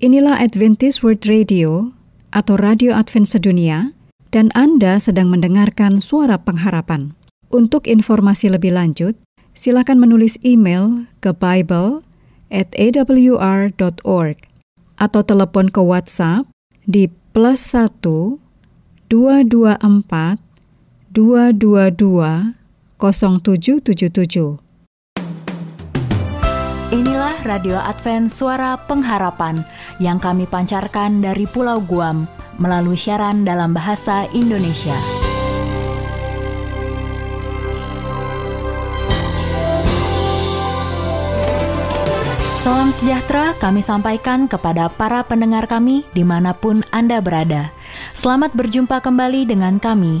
Inilah Adventist World Radio atau Radio Advent Sedunia dan Anda sedang mendengarkan suara pengharapan. Untuk informasi lebih lanjut, silakan menulis email ke Bible at atau telepon ke WhatsApp di plus 1 224 222 0777. Radio Advent Suara Pengharapan yang kami pancarkan dari Pulau Guam melalui siaran dalam bahasa Indonesia. Salam sejahtera kami sampaikan kepada para pendengar kami di mana pun Anda berada. Selamat berjumpa kembali dengan kami,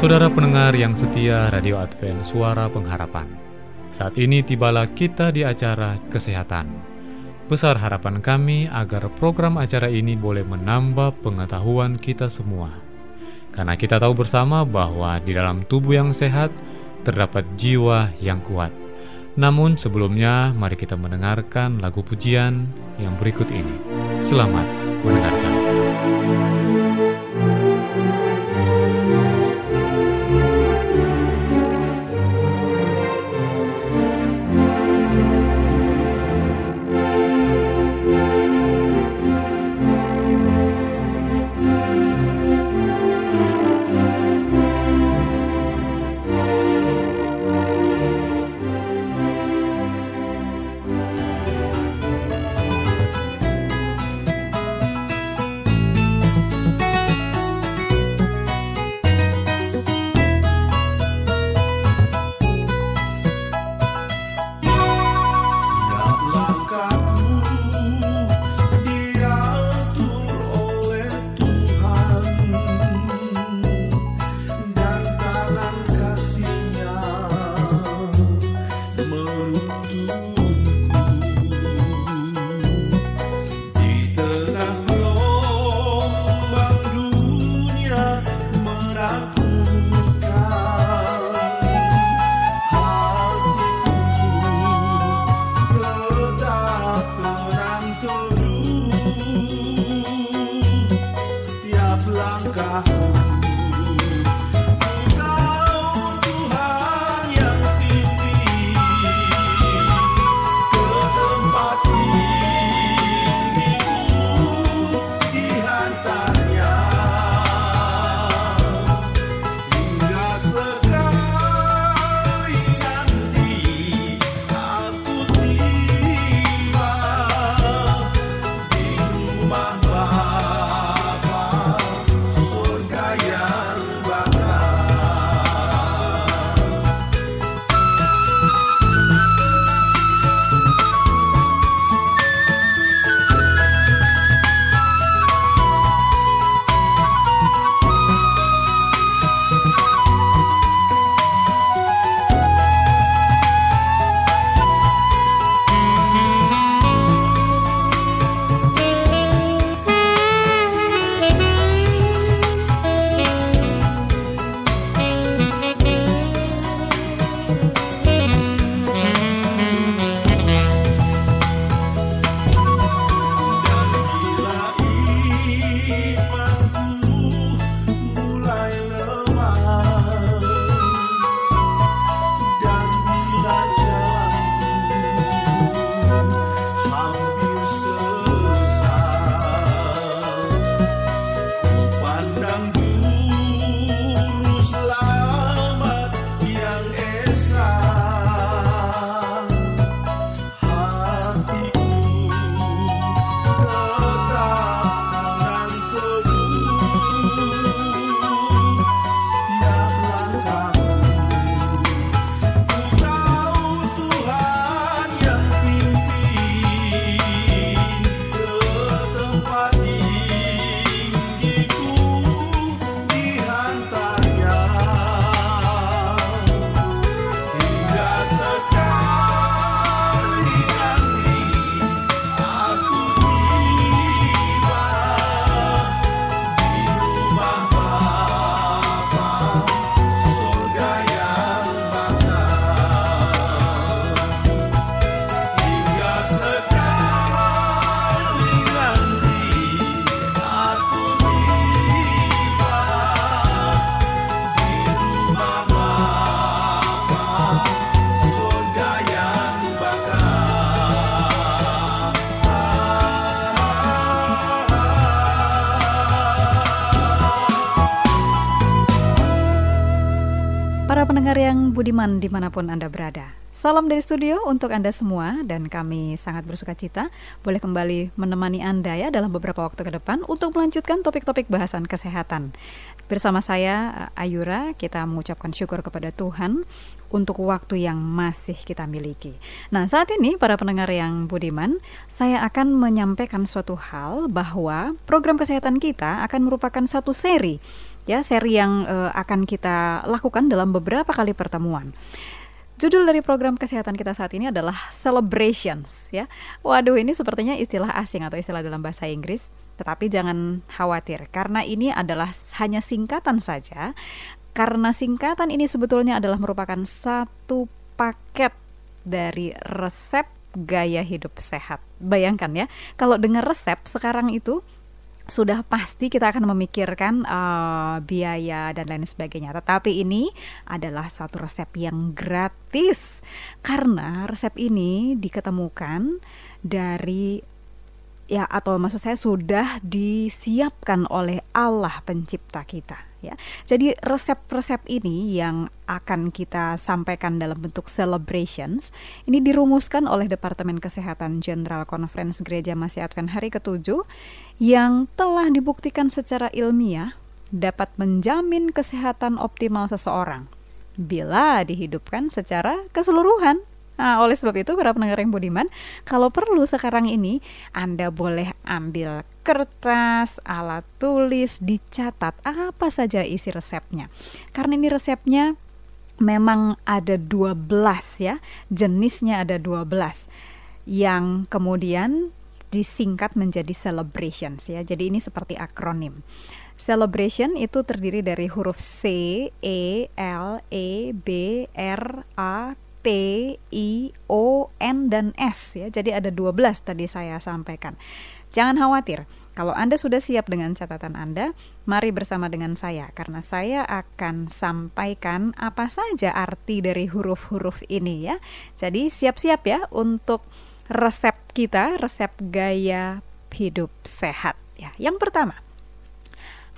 Saudara pendengar yang setia Radio Advent Suara Pengharapan Saat ini tibalah kita di acara Kesehatan. Besar harapan kami agar program acara ini boleh menambah pengetahuan kita semua. Karena kita tahu bersama bahwa di dalam tubuh yang sehat terdapat jiwa yang kuat. Namun sebelumnya mari kita mendengarkan lagu pujian yang berikut ini. Selamat mendengarkan budiman di mana pun Anda berada, salam dari studio untuk Anda semua dan kami sangat bersuka cita boleh kembali menemani Anda ya dalam beberapa waktu ke depan untuk melanjutkan topik-topik bahasan kesehatan. Bersama saya Ayura, kita mengucapkan syukur kepada Tuhan untuk waktu yang masih kita miliki. Nah, saat ini para pendengar yang budiman, saya akan menyampaikan suatu hal bahwa program kesehatan kita akan merupakan satu seri ya seri yang uh, akan kita lakukan dalam beberapa kali pertemuan. Judul dari program kesehatan kita saat ini adalah celebrations ya. Waduh, ini sepertinya istilah asing atau istilah dalam bahasa Inggris, tetapi jangan khawatir karena ini adalah hanya singkatan saja. Karena singkatan ini sebetulnya adalah merupakan satu paket dari resep gaya hidup sehat. Bayangkan ya, kalau dengar resep sekarang itu sudah pasti kita akan memikirkan uh, biaya dan lain sebagainya. Tetapi ini adalah satu resep yang gratis karena resep ini diketemukan dari ya atau maksud saya sudah disiapkan oleh Allah pencipta kita ya. Jadi resep-resep ini yang akan kita sampaikan dalam bentuk celebrations ini dirumuskan oleh Departemen Kesehatan General Conference Gereja Masih Advent hari ketujuh yang telah dibuktikan secara ilmiah dapat menjamin kesehatan optimal seseorang bila dihidupkan secara keseluruhan Nah, oleh sebab itu para pendengar yang budiman, kalau perlu sekarang ini Anda boleh ambil kertas, alat tulis, dicatat apa saja isi resepnya. Karena ini resepnya memang ada 12 ya, jenisnya ada 12 yang kemudian disingkat menjadi celebrations ya. Jadi ini seperti akronim. Celebration itu terdiri dari huruf C, E, L, E, B, R, A, T, I, O, N, dan S ya. Jadi ada 12 tadi saya sampaikan. Jangan khawatir, kalau Anda sudah siap dengan catatan Anda, mari bersama dengan saya karena saya akan sampaikan apa saja arti dari huruf-huruf ini ya. Jadi siap-siap ya untuk resep kita, resep gaya hidup sehat ya. Yang pertama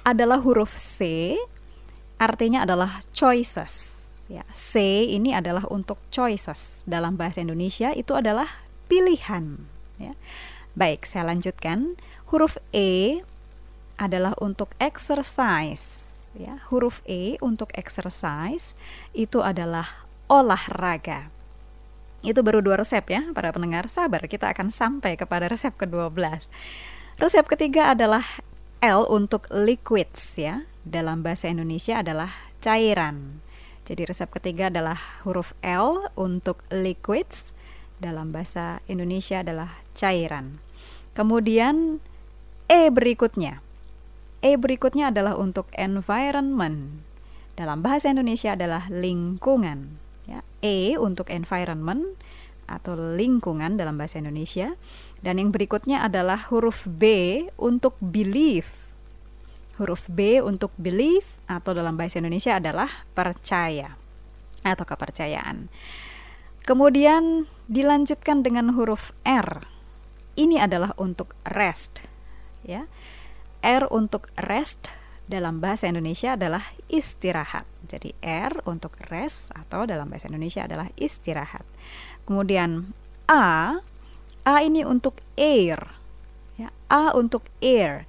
adalah huruf C, artinya adalah choices Ya, C ini adalah untuk choices. Dalam bahasa Indonesia itu adalah pilihan. Ya. Baik, saya lanjutkan. Huruf E adalah untuk exercise. Ya, huruf E untuk exercise itu adalah olahraga. Itu baru dua resep ya, para pendengar. Sabar, kita akan sampai kepada resep ke-12. Resep ketiga adalah L untuk liquids ya. Dalam bahasa Indonesia adalah cairan. Jadi resep ketiga adalah huruf L untuk liquids dalam bahasa Indonesia adalah cairan. Kemudian E berikutnya. E berikutnya adalah untuk environment. Dalam bahasa Indonesia adalah lingkungan. Ya, e untuk environment atau lingkungan dalam bahasa Indonesia. Dan yang berikutnya adalah huruf B untuk belief Huruf B untuk belief atau dalam bahasa Indonesia adalah percaya atau kepercayaan. Kemudian dilanjutkan dengan huruf R. Ini adalah untuk rest, ya. R untuk rest dalam bahasa Indonesia adalah istirahat. Jadi R untuk rest atau dalam bahasa Indonesia adalah istirahat. Kemudian A, A ini untuk air. Ya, A untuk air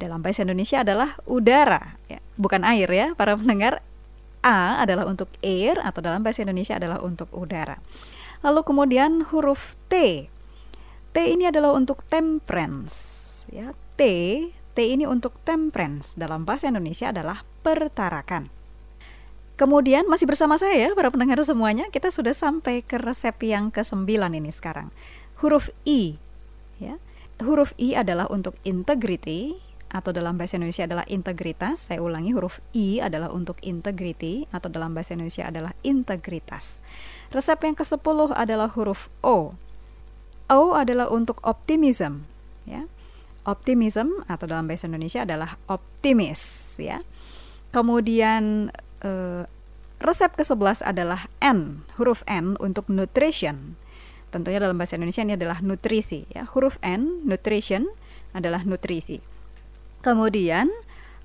dalam bahasa Indonesia adalah udara, ya, bukan air ya, para pendengar. A adalah untuk air atau dalam bahasa Indonesia adalah untuk udara. Lalu kemudian huruf T. T ini adalah untuk temperance, ya. T, T ini untuk temperance dalam bahasa Indonesia adalah pertarakan. Kemudian masih bersama saya ya para pendengar semuanya, kita sudah sampai ke resep yang ke-9 ini sekarang. Huruf I ya. Huruf I adalah untuk integrity, atau dalam bahasa Indonesia adalah integritas. Saya ulangi huruf I adalah untuk integrity atau dalam bahasa Indonesia adalah integritas. Resep yang ke-10 adalah huruf O. O adalah untuk optimism, ya. Optimism atau dalam bahasa Indonesia adalah optimis, ya. Kemudian eh, resep ke-11 adalah N, huruf N untuk nutrition. Tentunya dalam bahasa Indonesia ini adalah nutrisi, ya. Huruf N, nutrition adalah nutrisi. Kemudian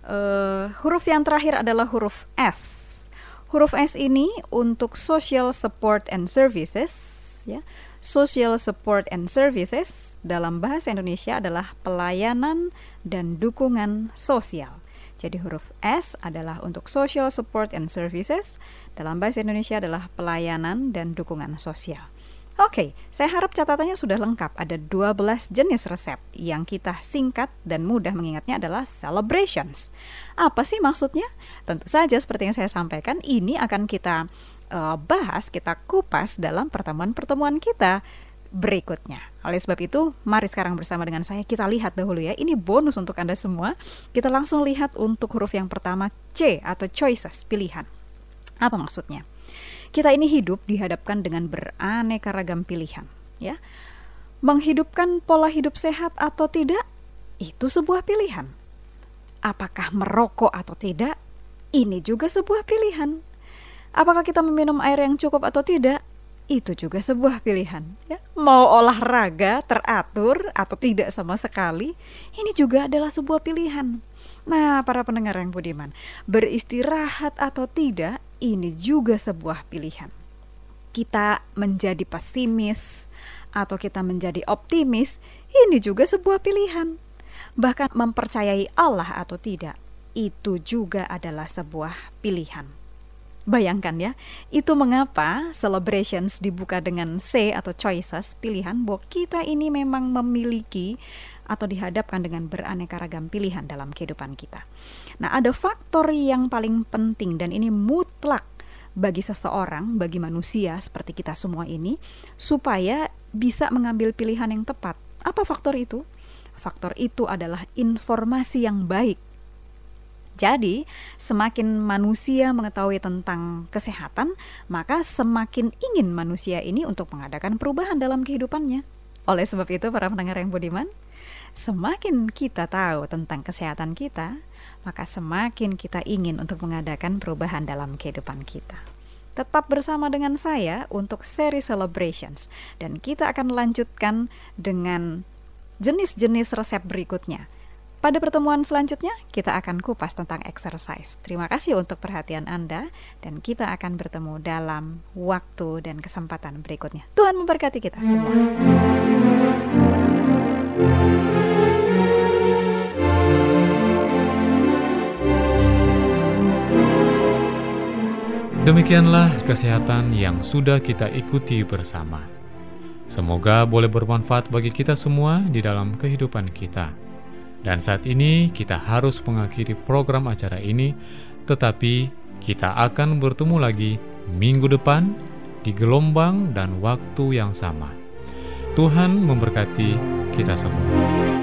uh, huruf yang terakhir adalah huruf S. Huruf S ini untuk social support and services ya. Social support and services dalam bahasa Indonesia adalah pelayanan dan dukungan sosial. Jadi huruf S adalah untuk social support and services, dalam bahasa Indonesia adalah pelayanan dan dukungan sosial. Oke, saya harap catatannya sudah lengkap. Ada 12 jenis resep yang kita singkat dan mudah mengingatnya adalah celebrations. Apa sih maksudnya? Tentu saja seperti yang saya sampaikan, ini akan kita uh, bahas, kita kupas dalam pertemuan-pertemuan kita berikutnya. Oleh sebab itu, mari sekarang bersama dengan saya kita lihat dahulu ya. Ini bonus untuk Anda semua. Kita langsung lihat untuk huruf yang pertama C atau choices, pilihan. Apa maksudnya? Kita ini hidup dihadapkan dengan beraneka ragam pilihan, ya. Menghidupkan pola hidup sehat atau tidak itu sebuah pilihan. Apakah merokok atau tidak? Ini juga sebuah pilihan. Apakah kita meminum air yang cukup atau tidak? Itu juga sebuah pilihan, ya. Mau olahraga teratur atau tidak sama sekali, ini juga adalah sebuah pilihan. Nah, para pendengar yang budiman, beristirahat atau tidak ini juga sebuah pilihan. Kita menjadi pesimis atau kita menjadi optimis, ini juga sebuah pilihan. Bahkan mempercayai Allah atau tidak, itu juga adalah sebuah pilihan. Bayangkan ya, itu mengapa celebrations dibuka dengan C atau choices, pilihan bahwa kita ini memang memiliki atau dihadapkan dengan beraneka ragam pilihan dalam kehidupan kita. Nah, ada faktor yang paling penting dan ini mutlak bagi seseorang, bagi manusia seperti kita semua ini, supaya bisa mengambil pilihan yang tepat. Apa faktor itu? Faktor itu adalah informasi yang baik jadi, semakin manusia mengetahui tentang kesehatan, maka semakin ingin manusia ini untuk mengadakan perubahan dalam kehidupannya. Oleh sebab itu, para pendengar yang budiman, semakin kita tahu tentang kesehatan kita, maka semakin kita ingin untuk mengadakan perubahan dalam kehidupan kita. Tetap bersama dengan saya untuk seri celebrations, dan kita akan lanjutkan dengan jenis-jenis resep berikutnya pada pertemuan selanjutnya, kita akan kupas tentang exercise. Terima kasih untuk perhatian Anda, dan kita akan bertemu dalam waktu dan kesempatan berikutnya. Tuhan memberkati kita semua. Demikianlah kesehatan yang sudah kita ikuti bersama. Semoga boleh bermanfaat bagi kita semua di dalam kehidupan kita. Dan saat ini kita harus mengakhiri program acara ini, tetapi kita akan bertemu lagi minggu depan di gelombang dan waktu yang sama. Tuhan memberkati kita semua.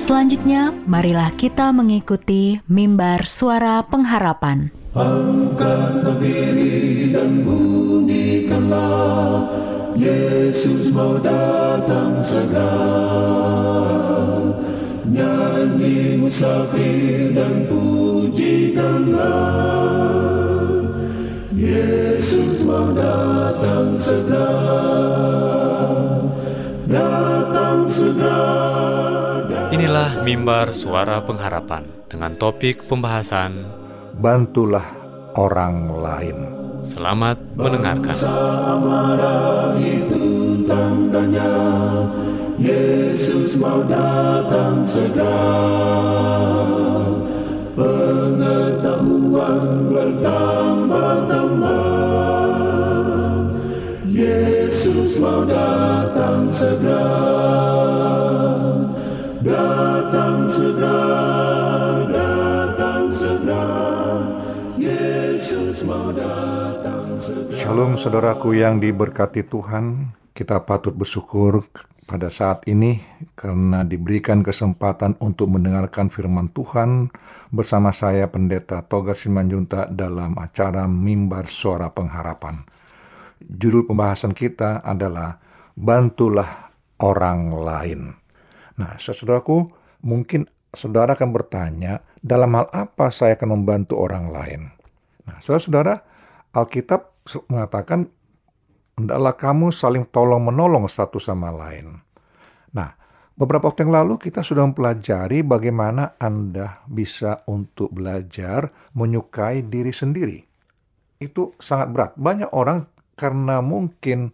Selanjutnya, marilah kita mengikuti mimbar suara pengharapan. Angkat diri dan bunyikanlah, Yesus mau datang segera. Nyanyi musafir dan pujikanlah, Yesus mau datang segera. Datang segera. Inilah mimbar suara pengharapan dengan topik pembahasan Bantulah orang lain. Selamat mendengarkan. itu tandanya Yesus mau datang segera. Pengetahuan bertambah-tambah. Yesus mau datang segera segera, datang. Shalom saudaraku yang diberkati Tuhan, kita patut bersyukur pada saat ini karena diberikan kesempatan untuk mendengarkan firman Tuhan bersama saya Pendeta Toga Simanjunta dalam acara Mimbar Suara Pengharapan. Judul pembahasan kita adalah Bantulah Orang Lain. Nah, saudaraku, mungkin saudara akan bertanya, dalam hal apa saya akan membantu orang lain? Nah, saudara-saudara, Alkitab mengatakan, hendaklah kamu saling tolong-menolong satu sama lain. Nah, beberapa waktu yang lalu kita sudah mempelajari bagaimana Anda bisa untuk belajar menyukai diri sendiri. Itu sangat berat. Banyak orang karena mungkin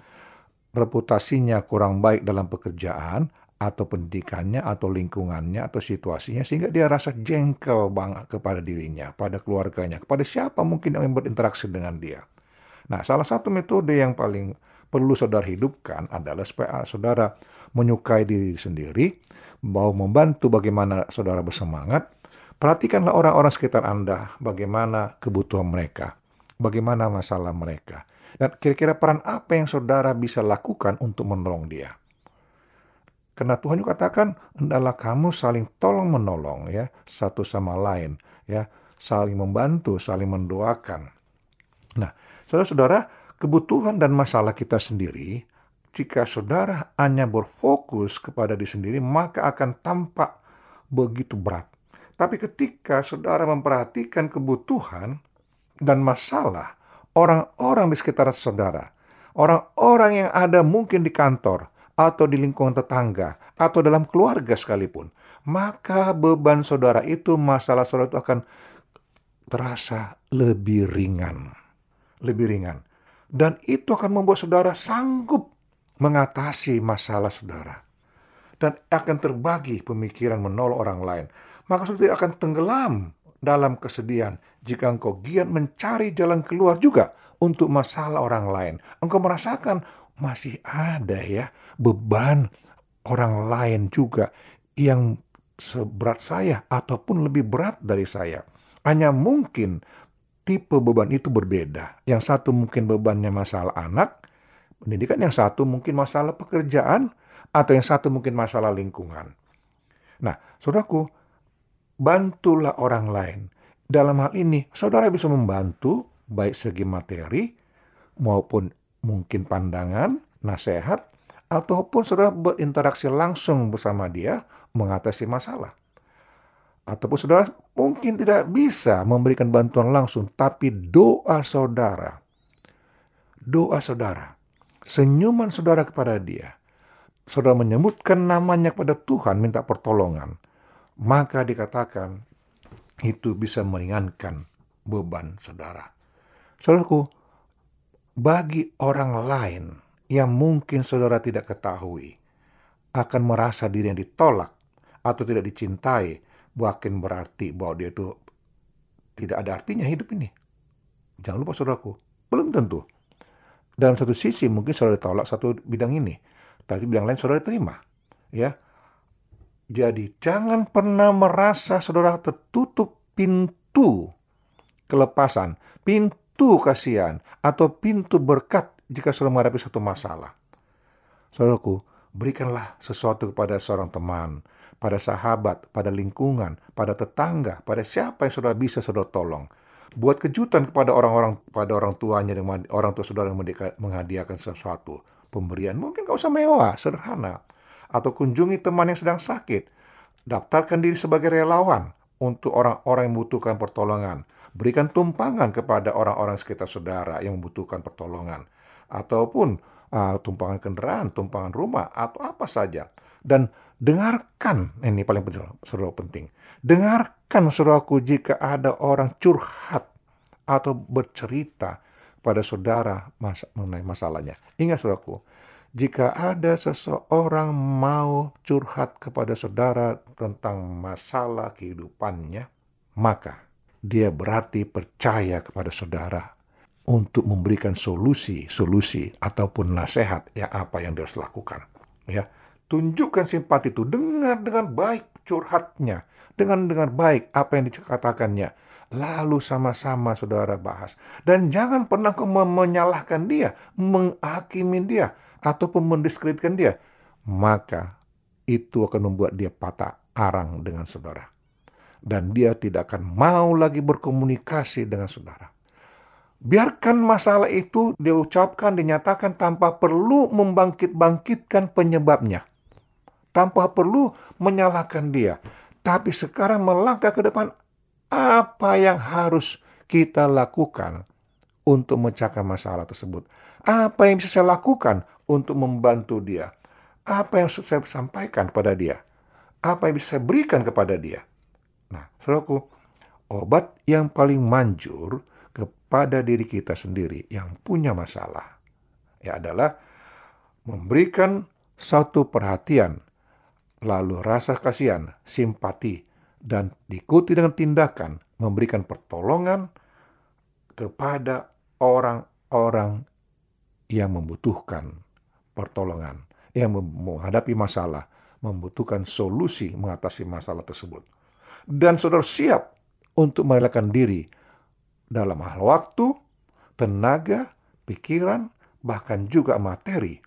reputasinya kurang baik dalam pekerjaan atau pendidikannya atau lingkungannya atau situasinya sehingga dia rasa jengkel banget kepada dirinya, pada keluarganya, kepada siapa mungkin yang berinteraksi dengan dia. Nah, salah satu metode yang paling perlu saudara hidupkan adalah supaya saudara menyukai diri sendiri, mau membantu bagaimana saudara bersemangat, perhatikanlah orang-orang sekitar Anda, bagaimana kebutuhan mereka, bagaimana masalah mereka. Dan kira-kira peran apa yang saudara bisa lakukan untuk menolong dia. Karena Tuhan juga katakan, hendaklah kamu saling tolong menolong ya, satu sama lain ya, saling membantu, saling mendoakan. Nah, saudara-saudara, kebutuhan dan masalah kita sendiri, jika saudara hanya berfokus kepada diri sendiri, maka akan tampak begitu berat. Tapi ketika saudara memperhatikan kebutuhan dan masalah orang-orang di sekitar saudara, orang-orang yang ada mungkin di kantor, atau di lingkungan tetangga, atau dalam keluarga sekalipun, maka beban saudara itu, masalah saudara itu akan terasa lebih ringan. Lebih ringan. Dan itu akan membuat saudara sanggup mengatasi masalah saudara. Dan akan terbagi pemikiran menolong orang lain. Maka saudara akan tenggelam dalam kesedihan jika engkau giat mencari jalan keluar juga untuk masalah orang lain. Engkau merasakan, masih ada ya beban orang lain juga yang seberat saya ataupun lebih berat dari saya. Hanya mungkin tipe beban itu berbeda. Yang satu mungkin bebannya masalah anak, pendidikan, yang satu mungkin masalah pekerjaan, atau yang satu mungkin masalah lingkungan. Nah, saudaraku, bantulah orang lain. Dalam hal ini, saudara bisa membantu baik segi materi maupun mungkin pandangan, nasihat, ataupun saudara berinteraksi langsung bersama dia mengatasi masalah. Ataupun saudara mungkin tidak bisa memberikan bantuan langsung, tapi doa saudara, doa saudara, senyuman saudara kepada dia, saudara menyebutkan namanya kepada Tuhan minta pertolongan, maka dikatakan itu bisa meringankan beban saudara. Saudaraku, bagi orang lain yang mungkin saudara tidak ketahui akan merasa diri yang ditolak atau tidak dicintai, bahkan berarti bahwa dia itu tidak ada artinya hidup ini. Jangan lupa saudaraku, belum tentu. Dalam satu sisi mungkin saudara ditolak satu bidang ini, tapi bidang lain saudara terima. Ya, jadi jangan pernah merasa saudara tertutup pintu kelepasan, pintu pintu kasihan atau pintu berkat jika sudah menghadapi satu masalah. Saudaraku, berikanlah sesuatu kepada seorang teman, pada sahabat, pada lingkungan, pada tetangga, pada siapa yang saudara bisa saudara tolong. Buat kejutan kepada orang-orang pada orang tuanya dan orang tua saudara yang menghadiahkan sesuatu. Pemberian mungkin gak usah mewah, sederhana. Atau kunjungi teman yang sedang sakit. Daftarkan diri sebagai relawan untuk orang-orang yang membutuhkan pertolongan Berikan tumpangan kepada orang-orang sekitar saudara yang membutuhkan pertolongan. Ataupun uh, tumpangan kendaraan, tumpangan rumah, atau apa saja. Dan dengarkan, ini paling penting, penting. Dengarkan saudaraku jika ada orang curhat atau bercerita pada saudara mas mengenai masalahnya. Ingat saudaraku, jika ada seseorang mau curhat kepada saudara tentang masalah kehidupannya, maka dia berarti percaya kepada saudara untuk memberikan solusi-solusi ataupun nasihat yang apa yang dia harus lakukan. Ya, tunjukkan simpati itu, dengar dengan baik curhatnya, dengan dengan baik apa yang dikatakannya. Lalu sama-sama saudara bahas. Dan jangan pernah kau menyalahkan dia, menghakimi dia, ataupun mendiskreditkan dia. Maka itu akan membuat dia patah arang dengan saudara dan dia tidak akan mau lagi berkomunikasi dengan saudara. Biarkan masalah itu diucapkan, dinyatakan tanpa perlu membangkit-bangkitkan penyebabnya. Tanpa perlu menyalahkan dia. Tapi sekarang melangkah ke depan, apa yang harus kita lakukan untuk mencakar masalah tersebut? Apa yang bisa saya lakukan untuk membantu dia? Apa yang saya sampaikan kepada dia? Apa yang bisa saya berikan kepada dia? Nah, saudaraku, obat yang paling manjur kepada diri kita sendiri yang punya masalah ya adalah memberikan satu perhatian, lalu rasa kasihan, simpati, dan diikuti dengan tindakan memberikan pertolongan kepada orang-orang yang membutuhkan pertolongan, yang menghadapi masalah, membutuhkan solusi mengatasi masalah tersebut. Dan saudara siap untuk merelakan diri dalam hal waktu, tenaga, pikiran, bahkan juga materi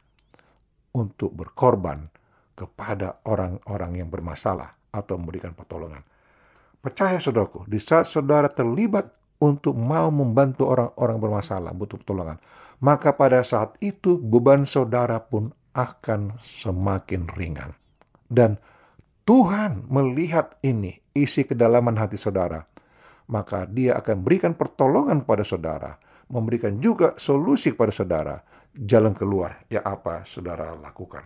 untuk berkorban kepada orang-orang yang bermasalah atau memberikan pertolongan. Percaya saudaraku, di saat saudara terlibat untuk mau membantu orang-orang bermasalah, butuh pertolongan, maka pada saat itu beban saudara pun akan semakin ringan. Dan Tuhan melihat ini, isi kedalaman hati saudara, maka dia akan berikan pertolongan kepada saudara, memberikan juga solusi kepada saudara, jalan keluar yang apa saudara lakukan.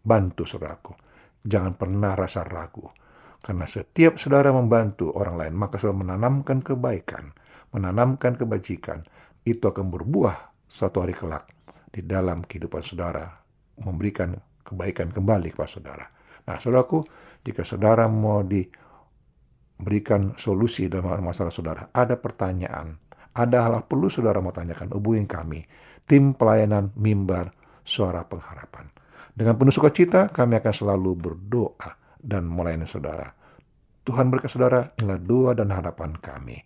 Bantu saudaraku, jangan pernah rasa ragu. Karena setiap saudara membantu orang lain, maka saudara menanamkan kebaikan, menanamkan kebajikan, itu akan berbuah suatu hari kelak di dalam kehidupan saudara, memberikan kebaikan kembali kepada saudara. Nah, saudaraku, jika saudara mau di berikan solusi dalam masalah saudara. Ada pertanyaan, ada hal perlu saudara mau tanyakan, hubungi kami, tim pelayanan mimbar suara pengharapan. Dengan penuh sukacita, kami akan selalu berdoa dan melayani saudara. Tuhan berkat saudara, inilah doa dan harapan kami.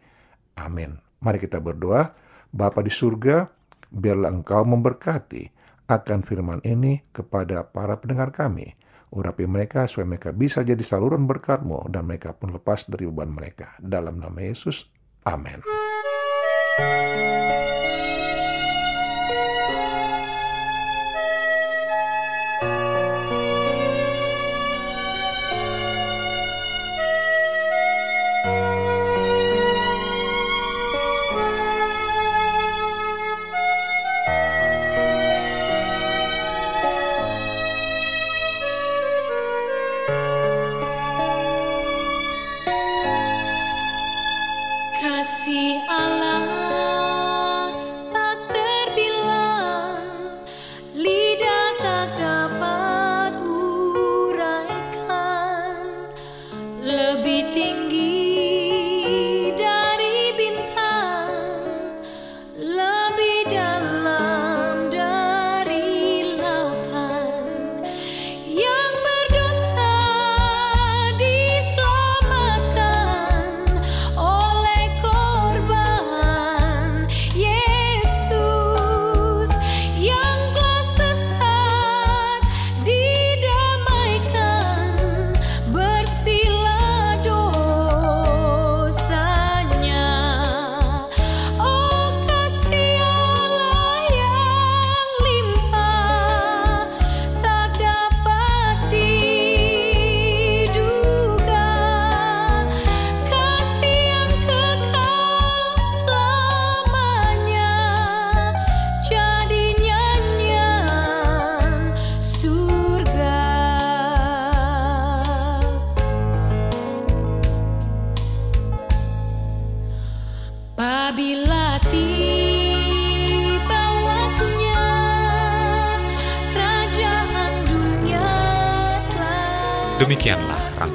Amin. Mari kita berdoa. Bapa di surga, biarlah engkau memberkati akan firman ini kepada para pendengar kami Urapi mereka supaya mereka bisa jadi saluran berkatmu dan mereka pun lepas dari beban mereka. Dalam nama Yesus, amin.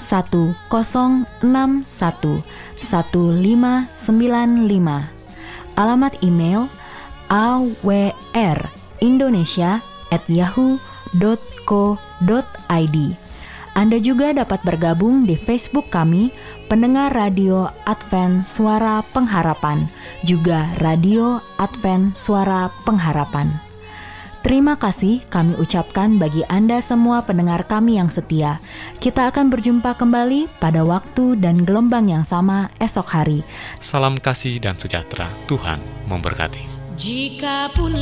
1061 1595. Alamat email awrindonesia@yahoo.co.id. Anda juga dapat bergabung di Facebook kami pendengar radio Advent Suara Pengharapan, juga radio Advent Suara Pengharapan. Terima kasih kami ucapkan bagi Anda semua pendengar kami yang setia. Kita akan berjumpa kembali pada waktu dan gelombang yang sama esok hari. Salam kasih dan sejahtera. Tuhan memberkati. Jika pun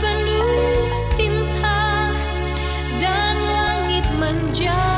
penuh tinta dan langit menjadi